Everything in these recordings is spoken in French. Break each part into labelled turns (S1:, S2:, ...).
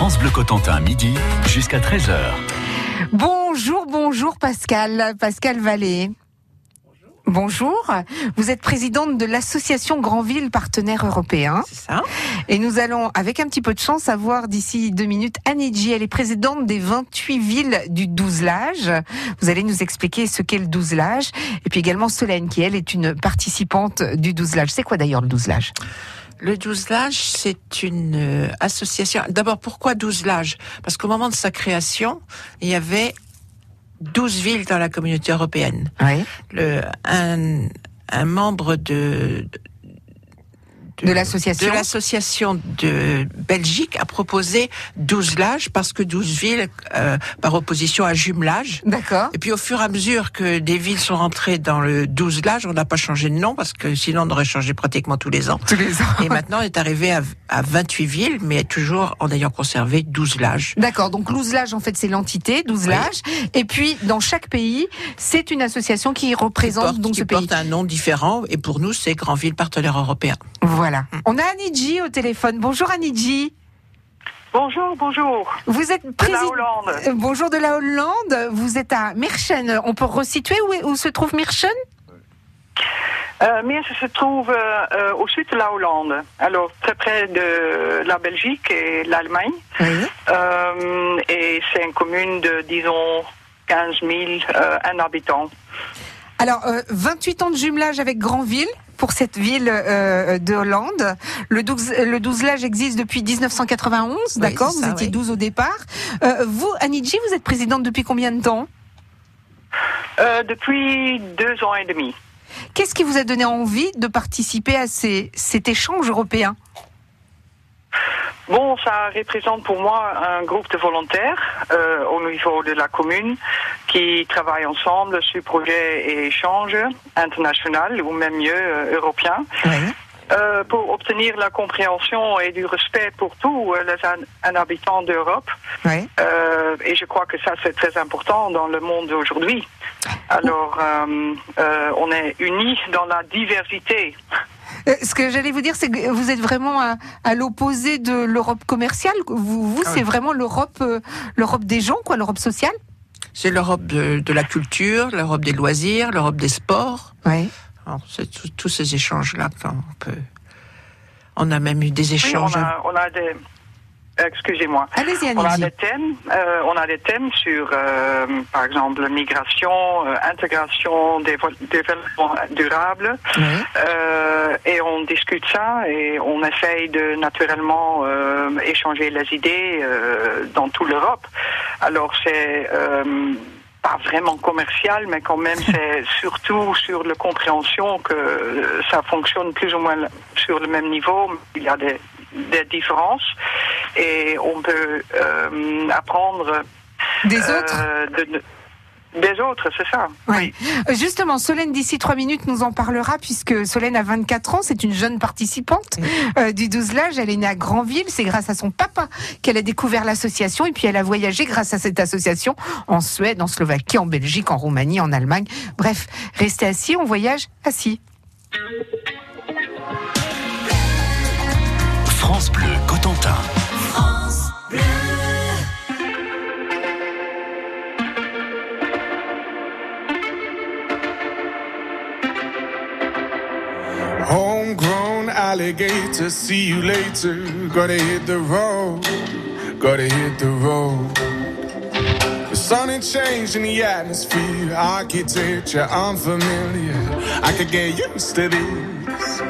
S1: France Bleu Cotentin, midi jusqu'à 13h.
S2: Bonjour, bonjour Pascal, Pascal Vallée. Bonjour, vous êtes présidente de l'association Grandville Partenaires Européens.
S3: C'est ça.
S2: Et nous allons, avec un petit peu de chance, avoir d'ici deux minutes Anidji. Elle est présidente des 28 villes du Douzelage. Vous allez nous expliquer ce qu'est le Douzelage. Et puis également Solène, qui elle est une participante du Douzelage. C'est quoi d'ailleurs le Douzelage
S3: Le douzelage, c'est une euh, association. D'abord, pourquoi douzelage Parce qu'au moment de sa création, il y avait 12 villes dans la communauté européenne.
S2: Oui.
S3: Le, un, un membre de,
S2: De l'association
S3: de l'association de Belgique a proposé douzelage parce que 12 villes, euh, par opposition à jumelage.
S2: D'accord.
S3: Et puis au fur et à mesure que des villes sont rentrées dans le douzelage, on n'a pas changé de nom parce que sinon on aurait changé pratiquement tous les ans.
S2: Tous les ans.
S3: Et maintenant, on est arrivé à, à 28 villes, mais toujours en ayant conservé 12 lages.
S2: D'accord, donc Douzelage, en fait, c'est l'entité, Douzelage. Et puis, dans chaque pays, c'est une association qui représente
S3: porte,
S2: donc
S3: qui
S2: ce pays.
S3: porte un nom différent, et pour nous, c'est Grandville Partenaire Européen.
S2: Voilà. On a Anidji au téléphone. Bonjour Anidji.
S4: Bonjour, bonjour.
S2: Vous êtes
S4: De la
S2: président.
S4: Hollande.
S2: Euh, Bonjour de la Hollande. Vous êtes à Mirchen. On peut resituer où, est- où se trouve Mirchen
S4: Euh, se trouve euh, euh, au sud de la Hollande, alors très près de la Belgique et l'Allemagne.
S2: Oui.
S4: Euh, et c'est une commune de, disons, 15 000 euh, un habitant.
S2: Alors, euh, 28 ans de jumelage avec Grandville pour cette ville euh, de Hollande. Le, douze, le douzelage existe depuis 1991,
S3: Oui,
S2: d'accord? Vous
S3: ça,
S2: étiez
S3: oui.
S2: 12 au départ. Euh, vous, Anidji, vous êtes présidente depuis combien de temps?
S4: Euh, depuis deux ans et demi.
S2: Qu'est-ce qui vous a donné envie de participer à ces, cet échange européen?
S4: Bon, ça représente pour moi un groupe de volontaires euh, au niveau de la commune qui travaillent ensemble sur projets et échanges internationaux ou même mieux euh, européens.
S2: Oui.
S4: Euh, pour obtenir la compréhension et du respect pour tous euh, les habitants d'Europe.
S2: oui.
S4: Euh, et je crois que ça, c'est très important dans le monde d'aujourd'hui. Alors, on est unis dans la diversité.
S2: Euh, Ce que j'allais vous dire, c'est que vous êtes vraiment à, à l'opposé de l'Europe commerciale. Vous, vous
S3: Ah
S2: c'est
S3: oui.
S2: vraiment l'Europe, euh, l'Europe des gens, quoi, l'Europe sociale.
S3: C'est l'Europe de, de la culture, l'Europe des loisirs, l'Europe des sports.
S2: Oui.
S3: Alors, C'est tous ces échanges-là qu'on peut. On a même eu des
S4: Oui, on
S3: échanges.
S4: a, on a des. Excusez-moi.
S2: Allez-y,
S4: On a des thèmes, euh, on a des thèmes sur, euh, par exemple, migration, euh, intégration, développement durable,
S2: Oui.
S4: Et on discute ça et on essaye de naturellement échanger les idées dans toute l'Europe. Alors c'est pas vraiment commercial, mais quand même c'est surtout sur la compréhension que ça fonctionne plus ou moins sur le même niveau. Il y a des, des différences et on peut euh, apprendre
S2: Des
S4: euh,
S2: autres?
S4: de- de- des autres, c'est ça.
S2: Oui. Euh, Justement, Solène, d'ici trois minutes, nous en parlera, puisque Solène a 24 ans, c'est une jeune participante euh, du douzelage. Elle est née à Granville, c'est grâce à son papa qu'elle a découvert l'association, et puis elle a voyagé grâce à cette association en Suède, en Slovaquie, en Belgique, en Roumanie, en Allemagne. Bref, restez assis, on voyage assis.
S1: France Bleu Cotentin.
S5: Homegrown alligator, see you later. Gotta hit the road, gotta hit the road. The sun ain't changed in the atmosphere, architecture unfamiliar. I could get used to this.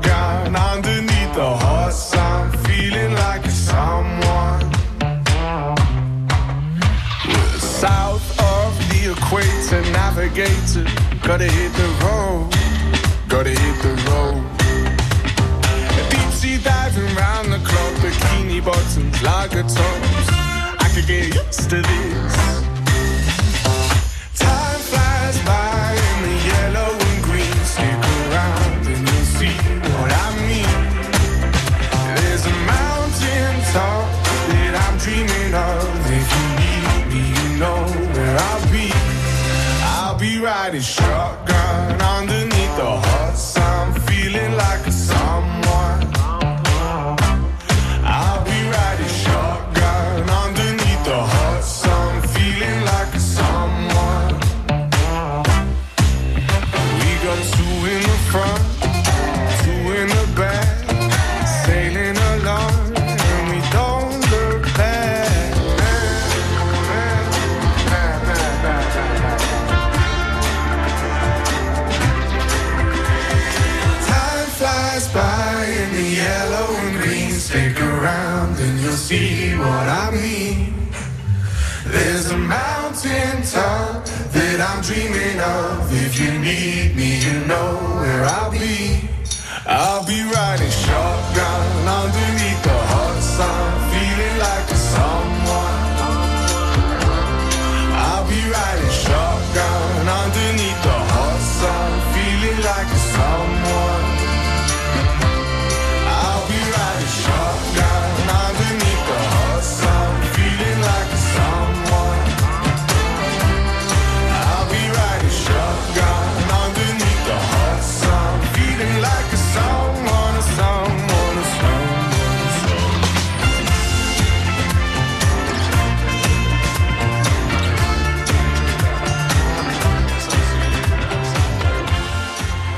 S5: South of the equator, navigator, gotta hit the road, gotta hit the road. Deep sea diving round the clock, bikini bottoms, lager tops. I could get used to this.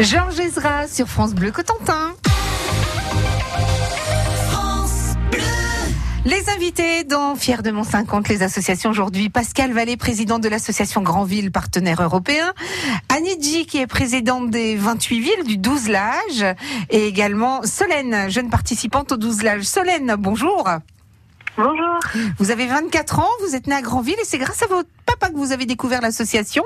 S2: Georges Ezra sur France Bleu Cotentin. Les invités dans Fier de Mont 50, les associations aujourd'hui, Pascal Vallée, président de l'association Grandville, partenaire européen, Annie G, qui est présidente des 28 villes du 12 Lage, et également Solène, jeune participante au 12 Lage. Solène, bonjour.
S4: Bonjour.
S2: Vous avez 24 ans, vous êtes née à Grandville et c'est grâce à votre papa que vous avez découvert l'association.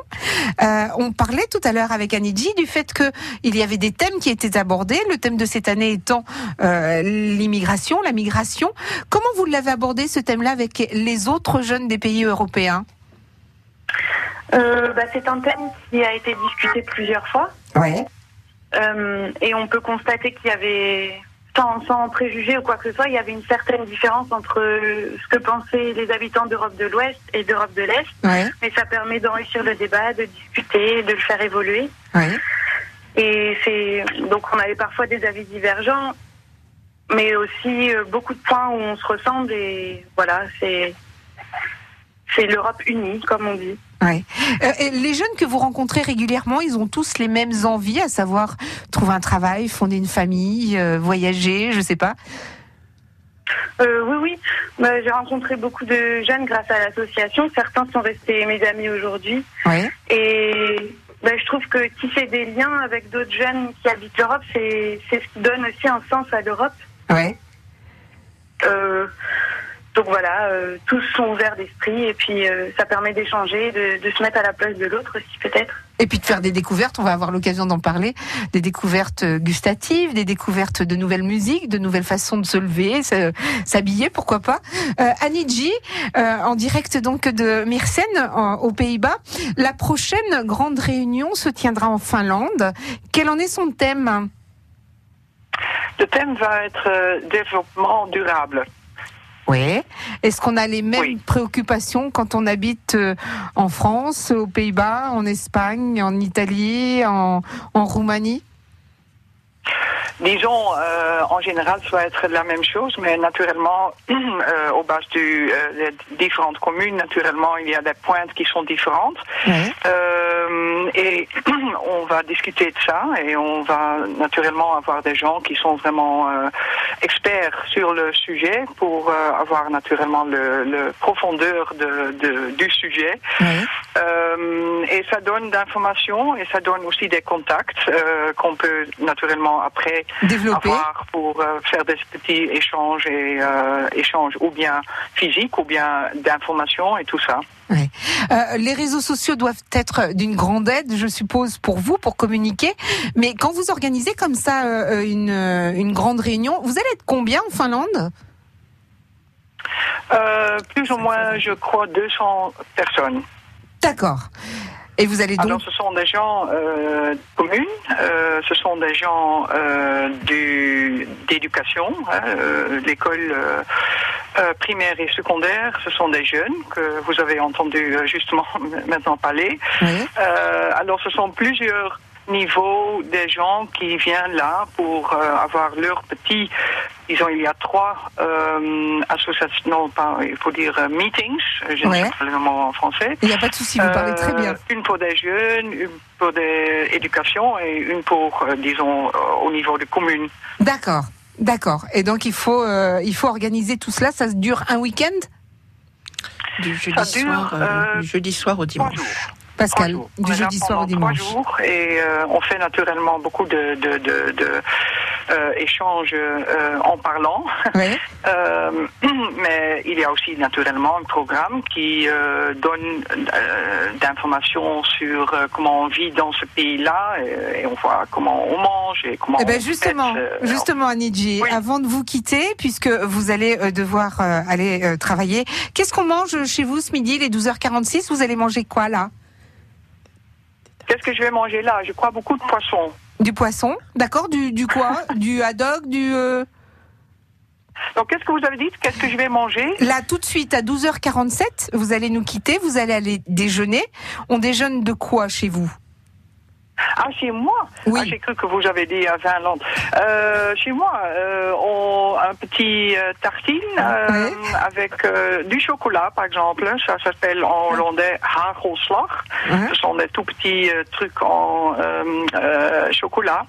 S2: Euh, on parlait tout à l'heure avec Anidji du fait que il y avait des thèmes qui étaient abordés. Le thème de cette année étant euh, l'immigration, la migration. Comment vous l'avez abordé ce thème-là avec les autres jeunes des pays européens?
S6: Euh, bah, c'est un thème qui a été discuté plusieurs fois euh, et on peut constater qu'il y avait, sans, sans préjugés ou quoi que ce soit, il y avait une certaine différence entre euh, ce que pensaient les habitants d'Europe de l'Ouest et d'Europe de l'Est.
S2: Ouais.
S6: Mais ça permet d'enrichir le débat, de discuter, de le faire évoluer.
S2: Ouais.
S6: Et c'est donc on avait parfois des avis divergents, mais aussi euh, beaucoup de points où on se ressemble et voilà, c'est c'est l'Europe unie, comme on dit.
S2: Ouais. Euh, et les jeunes que vous rencontrez régulièrement, ils ont tous les mêmes envies, à savoir trouver un travail, fonder une famille, euh, voyager, je sais pas.
S6: Euh, oui, oui. Bah, J'ai rencontré beaucoup de jeunes grâce à l'association. Certains sont restés mes amis aujourd'hui.
S2: Ouais.
S6: Et bah, je trouve que tisser des liens avec d'autres jeunes qui habitent l'Europe, c'est ce qui donne aussi un sens à l'Europe.
S2: Ouais.
S6: Euh, donc voilà, euh, tous sont ouverts d'esprit et puis euh, ça permet d'échanger, de, de se mettre à la place de l'autre aussi peut-être.
S2: Et puis de faire des découvertes, on va avoir l'occasion d'en parler, des découvertes euh, gustatives, des découvertes de nouvelles musiques, de nouvelles façons de se lever, s'habiller, pourquoi pas. Euh, Annie G, euh, en direct donc de Myrsen, en- aux Pays-Bas. La prochaine grande réunion se tiendra en Finlande. Quel en est son thème?
S4: Le thème va être euh, développement durable.
S2: Oui. Est-ce qu'on a les mêmes
S4: Oui.
S2: préoccupations quand on habite euh, en France, aux Pays-Bas, en Espagne, en Italie, en, en Roumanie?
S4: Disons, euh, en général, ça va être la même chose, mais naturellement, euh, au bas du, euh, des différentes communes, naturellement, il y a des pointes qui sont différentes.
S2: Ouais.
S4: Euh, et on va discuter de ça et on va naturellement avoir des gens qui sont vraiment euh, experts sur le sujet pour euh, avoir naturellement le, le profondeur de, de- du sujet.
S2: Ouais.
S4: Euh, et ça donne d'informations et ça donne aussi des contacts euh, qu'on peut naturellement après
S2: Développer.
S4: avoir pour euh, faire des petits échanges et euh, échanges ou bien physiques ou bien d'informations et tout ça.
S2: Ouais. Euh, les réseaux sociaux doivent être d'une grande aide, je suppose, pour vous, pour communiquer. Mais quand vous organisez comme ça une, une grande réunion, vous allez être combien en Finlande?
S4: Plus ou moins, je crois, 200 personnes.
S2: D'accord. Et vous allez donc...
S4: Alors, ce sont des gens euh, communes, euh, ce sont des gens euh, du- d'éducation, hein, l'école primaire et secondaire, ce sont des jeunes que vous avez entendu justement maintenant parler.
S2: Oui.
S4: Alors, ce sont plusieurs niveaux des gens qui viennent là pour euh, avoir leur petit, disons, il y a trois euh, associations, non, pas, il faut dire euh, meetings, je ne sais pas le nom en français.
S2: Il n'y a pas de souci, vous parlez très bien.
S4: Une pour des jeunes, une pour des éducations et une pour, euh, disons, euh, au niveau de commune.
S2: D'accord, d'accord. Et donc il faut, euh, il faut organiser tout cela. Ça dure un week-end,
S3: Du jeudi,
S4: dure,
S3: soir, euh,
S4: euh,
S3: du jeudi soir au dimanche.
S2: Pascal,
S4: jours.
S2: du
S4: On
S2: jeudi soir au dimanche.
S4: Trois jours et euh, on fait naturellement beaucoup de, de, de, de, euh, échanges euh, en parlant.
S2: Oui.
S4: Mais il y a aussi naturellement un programme qui donne d'informations sur comment on vit dans ce pays-là et, et on voit comment on mange et comment
S2: Eh ben
S4: on
S2: justement, justement, Anidji,
S4: Oui.
S2: avant de vous quitter, puisque vous allez devoir aller travailler, qu'est-ce qu'on mange chez vous ce midi, les 12h46 Vous allez manger quoi là?
S4: Qu'est-ce que je vais manger là? Je crois beaucoup de poissons.
S2: Du poisson, d'accord Du, du quoi? Du haddock Du euh,
S4: Donc qu'est-ce que vous avez dit? Qu'est-ce que je vais manger?
S2: Là tout de suite à 12h47, vous allez nous quitter, vous allez aller déjeuner. On déjeune de quoi chez vous?
S4: Ah, chez moi
S2: Oui.
S4: Ah, J'ai cru que vous avez dit à Finlande. Euh, chez moi, euh, on un petit euh, tartine euh,
S2: Ouais.
S4: avec euh, du chocolat, par exemple. Ça s'appelle en hollandais hagelslag.
S2: Ouais.
S4: Ce sont des tout petits euh, trucs en euh, euh, chocolat.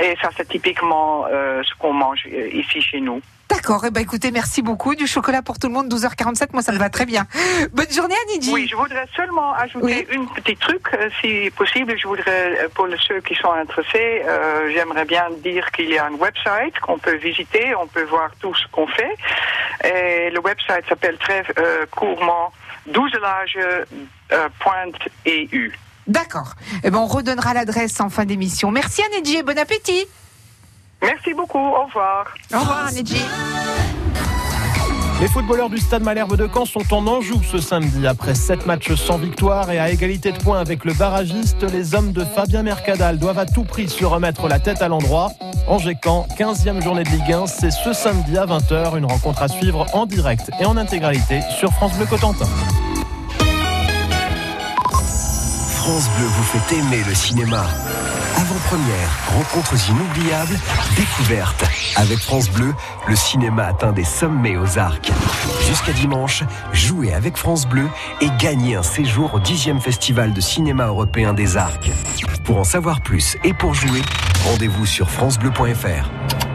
S4: Et ça, c'est typiquement euh, ce qu'on mange euh, ici chez nous.
S2: D'accord, eh ben écoutez, merci beaucoup. Du chocolat pour tout le monde, 12h47, moi ça me va très bien. Bonne journée Anidji.
S4: Oui, je voudrais seulement ajouter
S2: Oui.
S4: une petit truc, euh, si possible. Je voudrais, euh, pour ceux qui sont intéressés, euh, j'aimerais bien dire qu'il y a un website qu'on peut visiter, on peut voir tout ce qu'on fait. Et le website s'appelle très euh, douzelage.eu.
S2: D'accord. Eh ben on redonnera l'adresse en fin d'émission. Merci Anidji et bon appétit.
S4: Merci beaucoup, au revoir.
S2: Au revoir Anidji.
S7: Les footballeurs du Stade Malherbe de Caen sont en Anjou ce samedi. Après 7 matchs sans victoire et à égalité de points avec le barragiste, les hommes de Fabien Mercadal doivent à tout prix se remettre la tête à l'endroit. Angers-Caen, 15e journée de Ligue 1, c'est ce samedi à 20h, une rencontre à suivre en direct et en intégralité sur France Bleu Cotentin.
S8: France Bleu vous fait aimer le cinéma. Avant-première, rencontres inoubliables, découvertes. Avec France Bleu, le cinéma atteint des sommets aux arcs. Jusqu'à dimanche, jouez avec France Bleu et gagnez un séjour au 10e Festival de cinéma européen des arcs. Pour en savoir plus et pour jouer, rendez-vous sur francebleu.fr.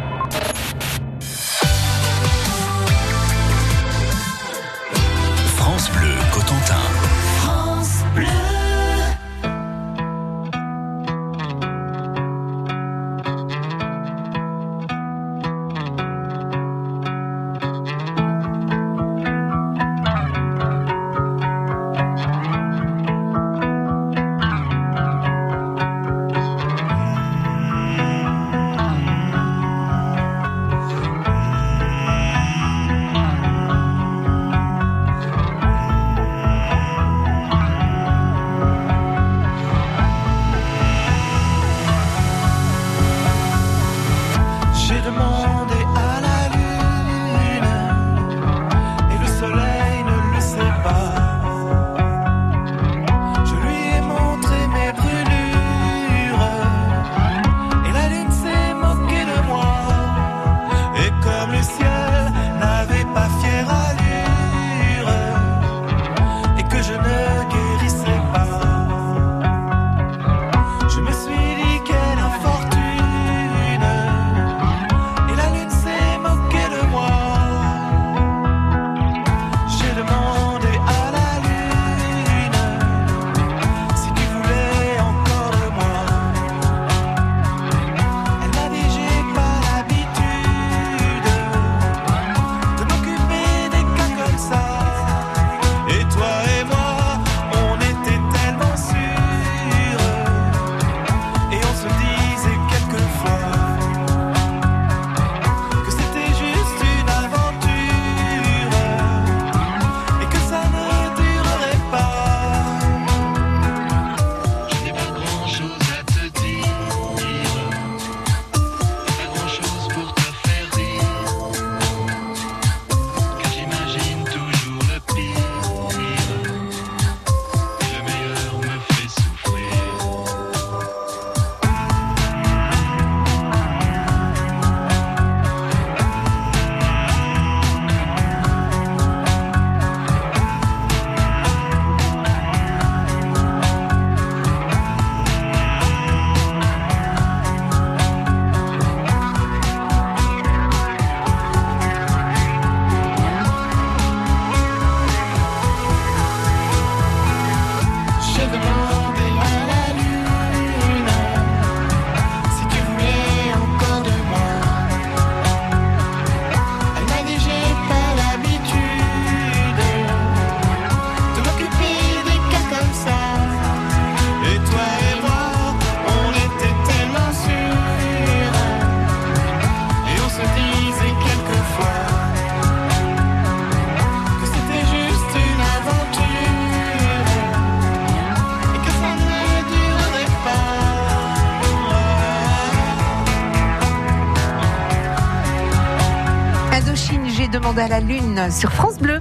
S2: demander à la lune sur France Bleu.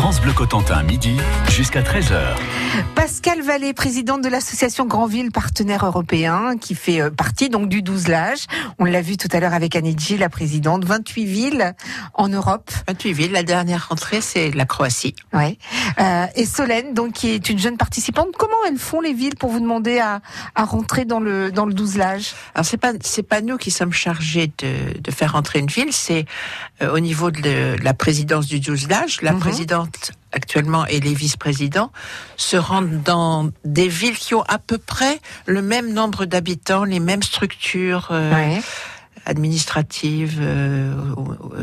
S1: France Bleu Cotentin, midi jusqu'à 13h.
S2: Pascal Vallée, présidente de l'association Grandville Partenaire Européen, qui fait euh, partie donc du 12 l'âge. On l'a vu tout à l'heure avec Anidji, la présidente. 28 villes en Europe.
S3: 28 villes. La dernière rentrée, c'est la Croatie.
S2: Ouais. Euh, et Solène, donc qui est une jeune participante. Comment elles font les villes pour vous demander à, à rentrer dans le dans le 12 l'âge
S3: Alors c'est pas c'est pas nous qui sommes chargés de, de faire rentrer une ville, c'est euh, au niveau de, la présidence du 12 l'âge, la
S2: Mhm.
S3: présidente actuellement et les vice-présidents se rendent dans des villes qui ont à peu près le même nombre d'habitants, les mêmes structures euh,
S2: Ouais.
S3: administratives, euh,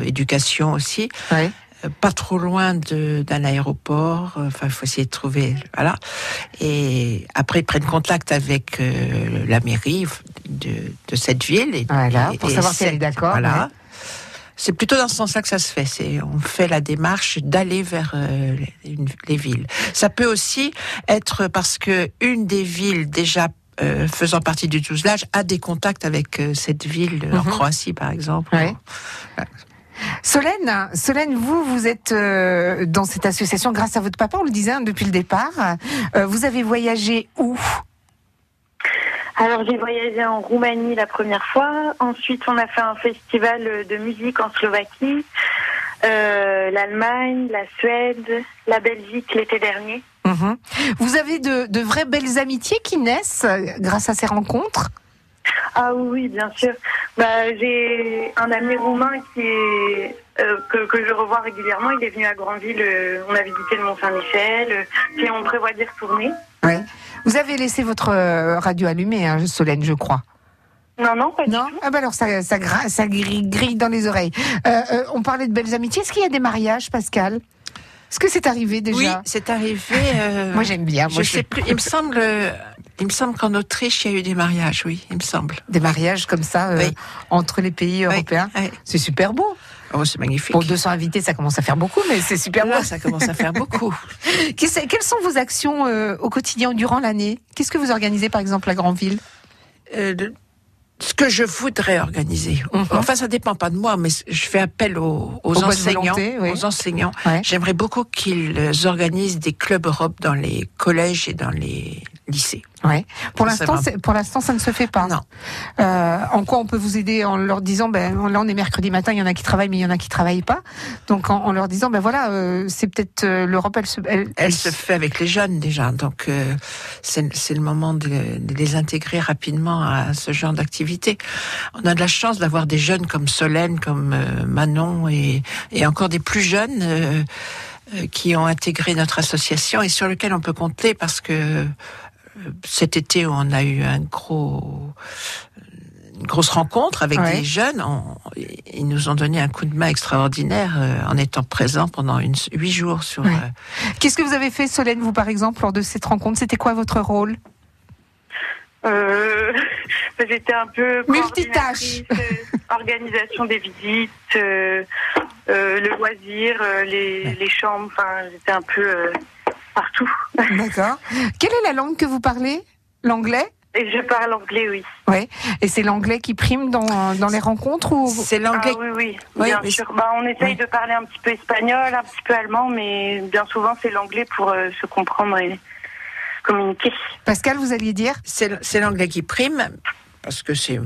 S3: éducation aussi.
S2: Ouais.
S3: Euh, pas trop loin d'un aéroport. Enfin, il faut essayer de trouver. Voilà. Et après, ils prennent contact avec euh, la mairie de, de cette ville. Et,
S2: Voilà,
S3: et-
S2: pour
S3: et
S2: savoir si elle est d'accord,
S3: Voilà.
S2: ouais.
S3: C'est plutôt dans ce sens-là que ça se fait. C'est on fait la démarche d'aller vers euh, les, villes. Ça peut aussi être parce que une des villes déjà euh, faisant partie du 12 l'âge a des contacts avec euh, cette ville euh, en
S2: Mhm.
S3: Croatie, par exemple.
S2: Ouais. Solène, Solène, vous, vous êtes euh, dans cette association grâce à votre papa, on le disait hein, depuis le départ. Euh, vous avez voyagé où?
S6: Alors j'ai voyagé en Roumanie la première fois. Ensuite, on a fait un festival de musique en Slovaquie, euh, l'Allemagne, la Suède, la Belgique l'été dernier.
S2: Mhm. Vous avez de, de vraies belles amitiés qui naissent euh, grâce à ces rencontres?
S6: Ah oui, bien sûr. Bah, j'ai un ami roumain qui est, euh, que, que je revois régulièrement. Il est venu à Grandville. euh, on a visité le Mont Saint-Michel. euh, puis on prévoit d'y retourner.
S2: Ouais. Vous avez laissé votre euh, radio allumée, hein, Solène, je crois.
S6: Non, non, pas du
S2: Non
S6: tout.
S2: Ah bah alors ça, ça, gra- ça grille, grille dans les oreilles. Euh, euh, on parlait de belles amitiés. Est-ce qu'il y a des mariages, Pascal? Est-ce que c'est arrivé déjà?
S3: Oui, c'est arrivé. euh,
S2: Moi j'aime bien.
S3: je sais plus. Il me semble. Il me semble qu'en Autriche, il y a eu des mariages, oui, il me semble.
S2: Des mariages comme ça euh,
S3: Oui.
S2: entre les pays européens?
S3: Oui.
S2: C'est super beau.
S3: Oh, c'est magnifique.
S2: Pour 200 invités, ça commence à faire beaucoup, mais c'est super
S3: Là,
S2: beau.
S3: ça commence à faire beaucoup.
S2: Quelles sont vos actions euh, au quotidien durant l'année? Qu'est-ce que vous organisez par exemple à Grandville
S3: Euh, ce que je voudrais organiser.
S2: Mhm.
S3: Enfin, ça dépend pas de moi, mais je fais appel aux, aux
S2: Aux bonnes
S3: enseignants.
S2: oui.
S3: Aux enseignants.
S2: Ouais.
S3: J'aimerais beaucoup qu'ils organisent des clubs Europe dans les collèges et dans les lycées.
S2: Ouais. Pour l'instant, pour l'instant, ça ne se fait pas.
S3: Non.
S2: Euh, en quoi on peut vous aider en leur disant, ben là on est mercredi matin, il y en a qui travaillent, mais il y en a qui travaillent pas. Donc en, en leur disant, ben voilà, euh, c'est peut-être euh, l'Europe, elle se, elle,
S3: Elle se fait avec les jeunes déjà, donc euh, c'est c'est le moment de, de les intégrer rapidement à ce genre d'activité. On a de la chance d'avoir des jeunes comme Solène, comme euh, Manon et, et encore des plus jeunes euh, qui ont intégré notre association et sur lesquels on peut compter parce que euh, cet été on a eu un gros une grosse rencontre avec
S2: Ouais.
S3: des jeunes. On- ils nous ont donné un coup de main extraordinaire euh, en étant présents pendant une, huit jours sur.
S2: Ouais.
S3: euh,
S2: Qu'est-ce que vous avez fait, Solène, vous par exemple, lors de cette rencontre? C'était quoi votre rôle?
S6: Euh, J'étais un peu
S2: Multitâche.
S6: organisation des visites, euh, euh, le loisir, euh, les, les chambres. Enfin, j'étais un peu euh, partout.
S2: D'accord. Quelle est la langue que vous parlez? L'anglais?
S6: Et je parle anglais, oui.
S2: Oui. Et c'est l'anglais qui prime dans, dans les rencontres ou
S3: C'est
S6: Ah
S3: l'anglais.
S6: oui, oui,
S3: Oui,
S6: bien sûr. Bah, on essaye
S3: oui.
S6: de parler un petit peu espagnol, un petit peu allemand, mais bien souvent c'est l'anglais pour euh, se comprendre et communiquer.
S2: Pascal, vous alliez dire?
S3: C'est c'est l'anglais qui prime, parce que c'est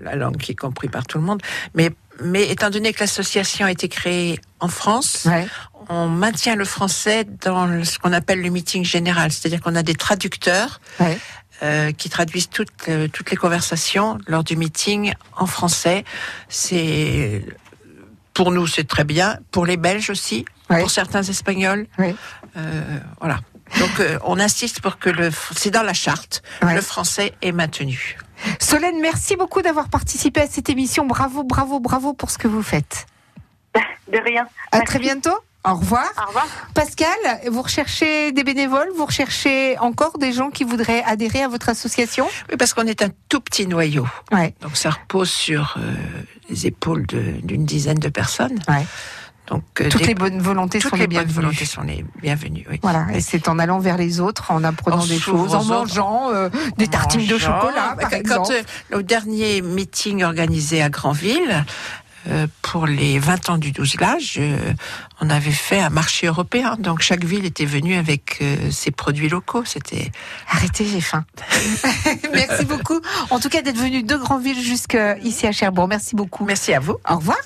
S3: la langue qui est comprise par tout le monde. Mais, mais étant donné que l'association a été créée en France,
S2: Ouais.
S3: On maintient le français dans ce qu'on appelle le meeting général. C'est-à-dire qu'on a des traducteurs
S2: Ouais.
S3: euh, qui traduisent toutes, euh, toutes les conversations lors du meeting en français. C'est pour nous, c'est très bien. Pour les Belges aussi,
S2: Ouais.
S3: pour certains Espagnols.
S2: Ouais.
S3: Euh, voilà. Donc, euh, on insiste pour que le, c'est dans la charte,
S2: Ouais.
S3: le français est maintenu.
S2: Solène, merci beaucoup d'avoir participé à cette émission. Bravo, bravo, bravo pour ce que vous faites.
S6: De rien.
S2: À
S6: Merci.
S2: très bientôt. Au revoir.
S6: Au revoir.
S2: Pascal, vous recherchez des bénévoles, vous recherchez encore des gens qui voudraient adhérer à votre association?
S3: Oui, parce qu'on est un tout petit noyau.
S2: Ouais.
S3: Donc, ça repose sur euh, les épaules d'une dizaine de personnes.
S2: Ouais.
S3: Donc, euh,
S2: Toutes
S3: des-
S2: les bonnes volontés
S3: toutes
S2: sont
S3: les
S2: les
S3: bonnes
S2: bienvenues.
S3: volontés sont les bienvenues. Oui.
S2: Voilà, et c'est en allant vers les autres, en apprenant
S3: En
S2: des choses, en mangeant euh, des tartines de chocolat,
S3: Bah,
S2: par
S3: quand-
S2: exemple.
S3: Quand, euh, au dernier meeting organisé à Granville, euh, pour les 20 ans du 12 Lage, euh, on avait fait un marché européen. Donc chaque ville était venue avec euh, ses produits locaux. C'était
S2: Arrêtez, j'ai faim. Merci beaucoup. En tout cas, d'être venu de Grandville jusqu'ici à Cherbourg. Merci beaucoup.
S3: Merci à vous.
S2: Au revoir.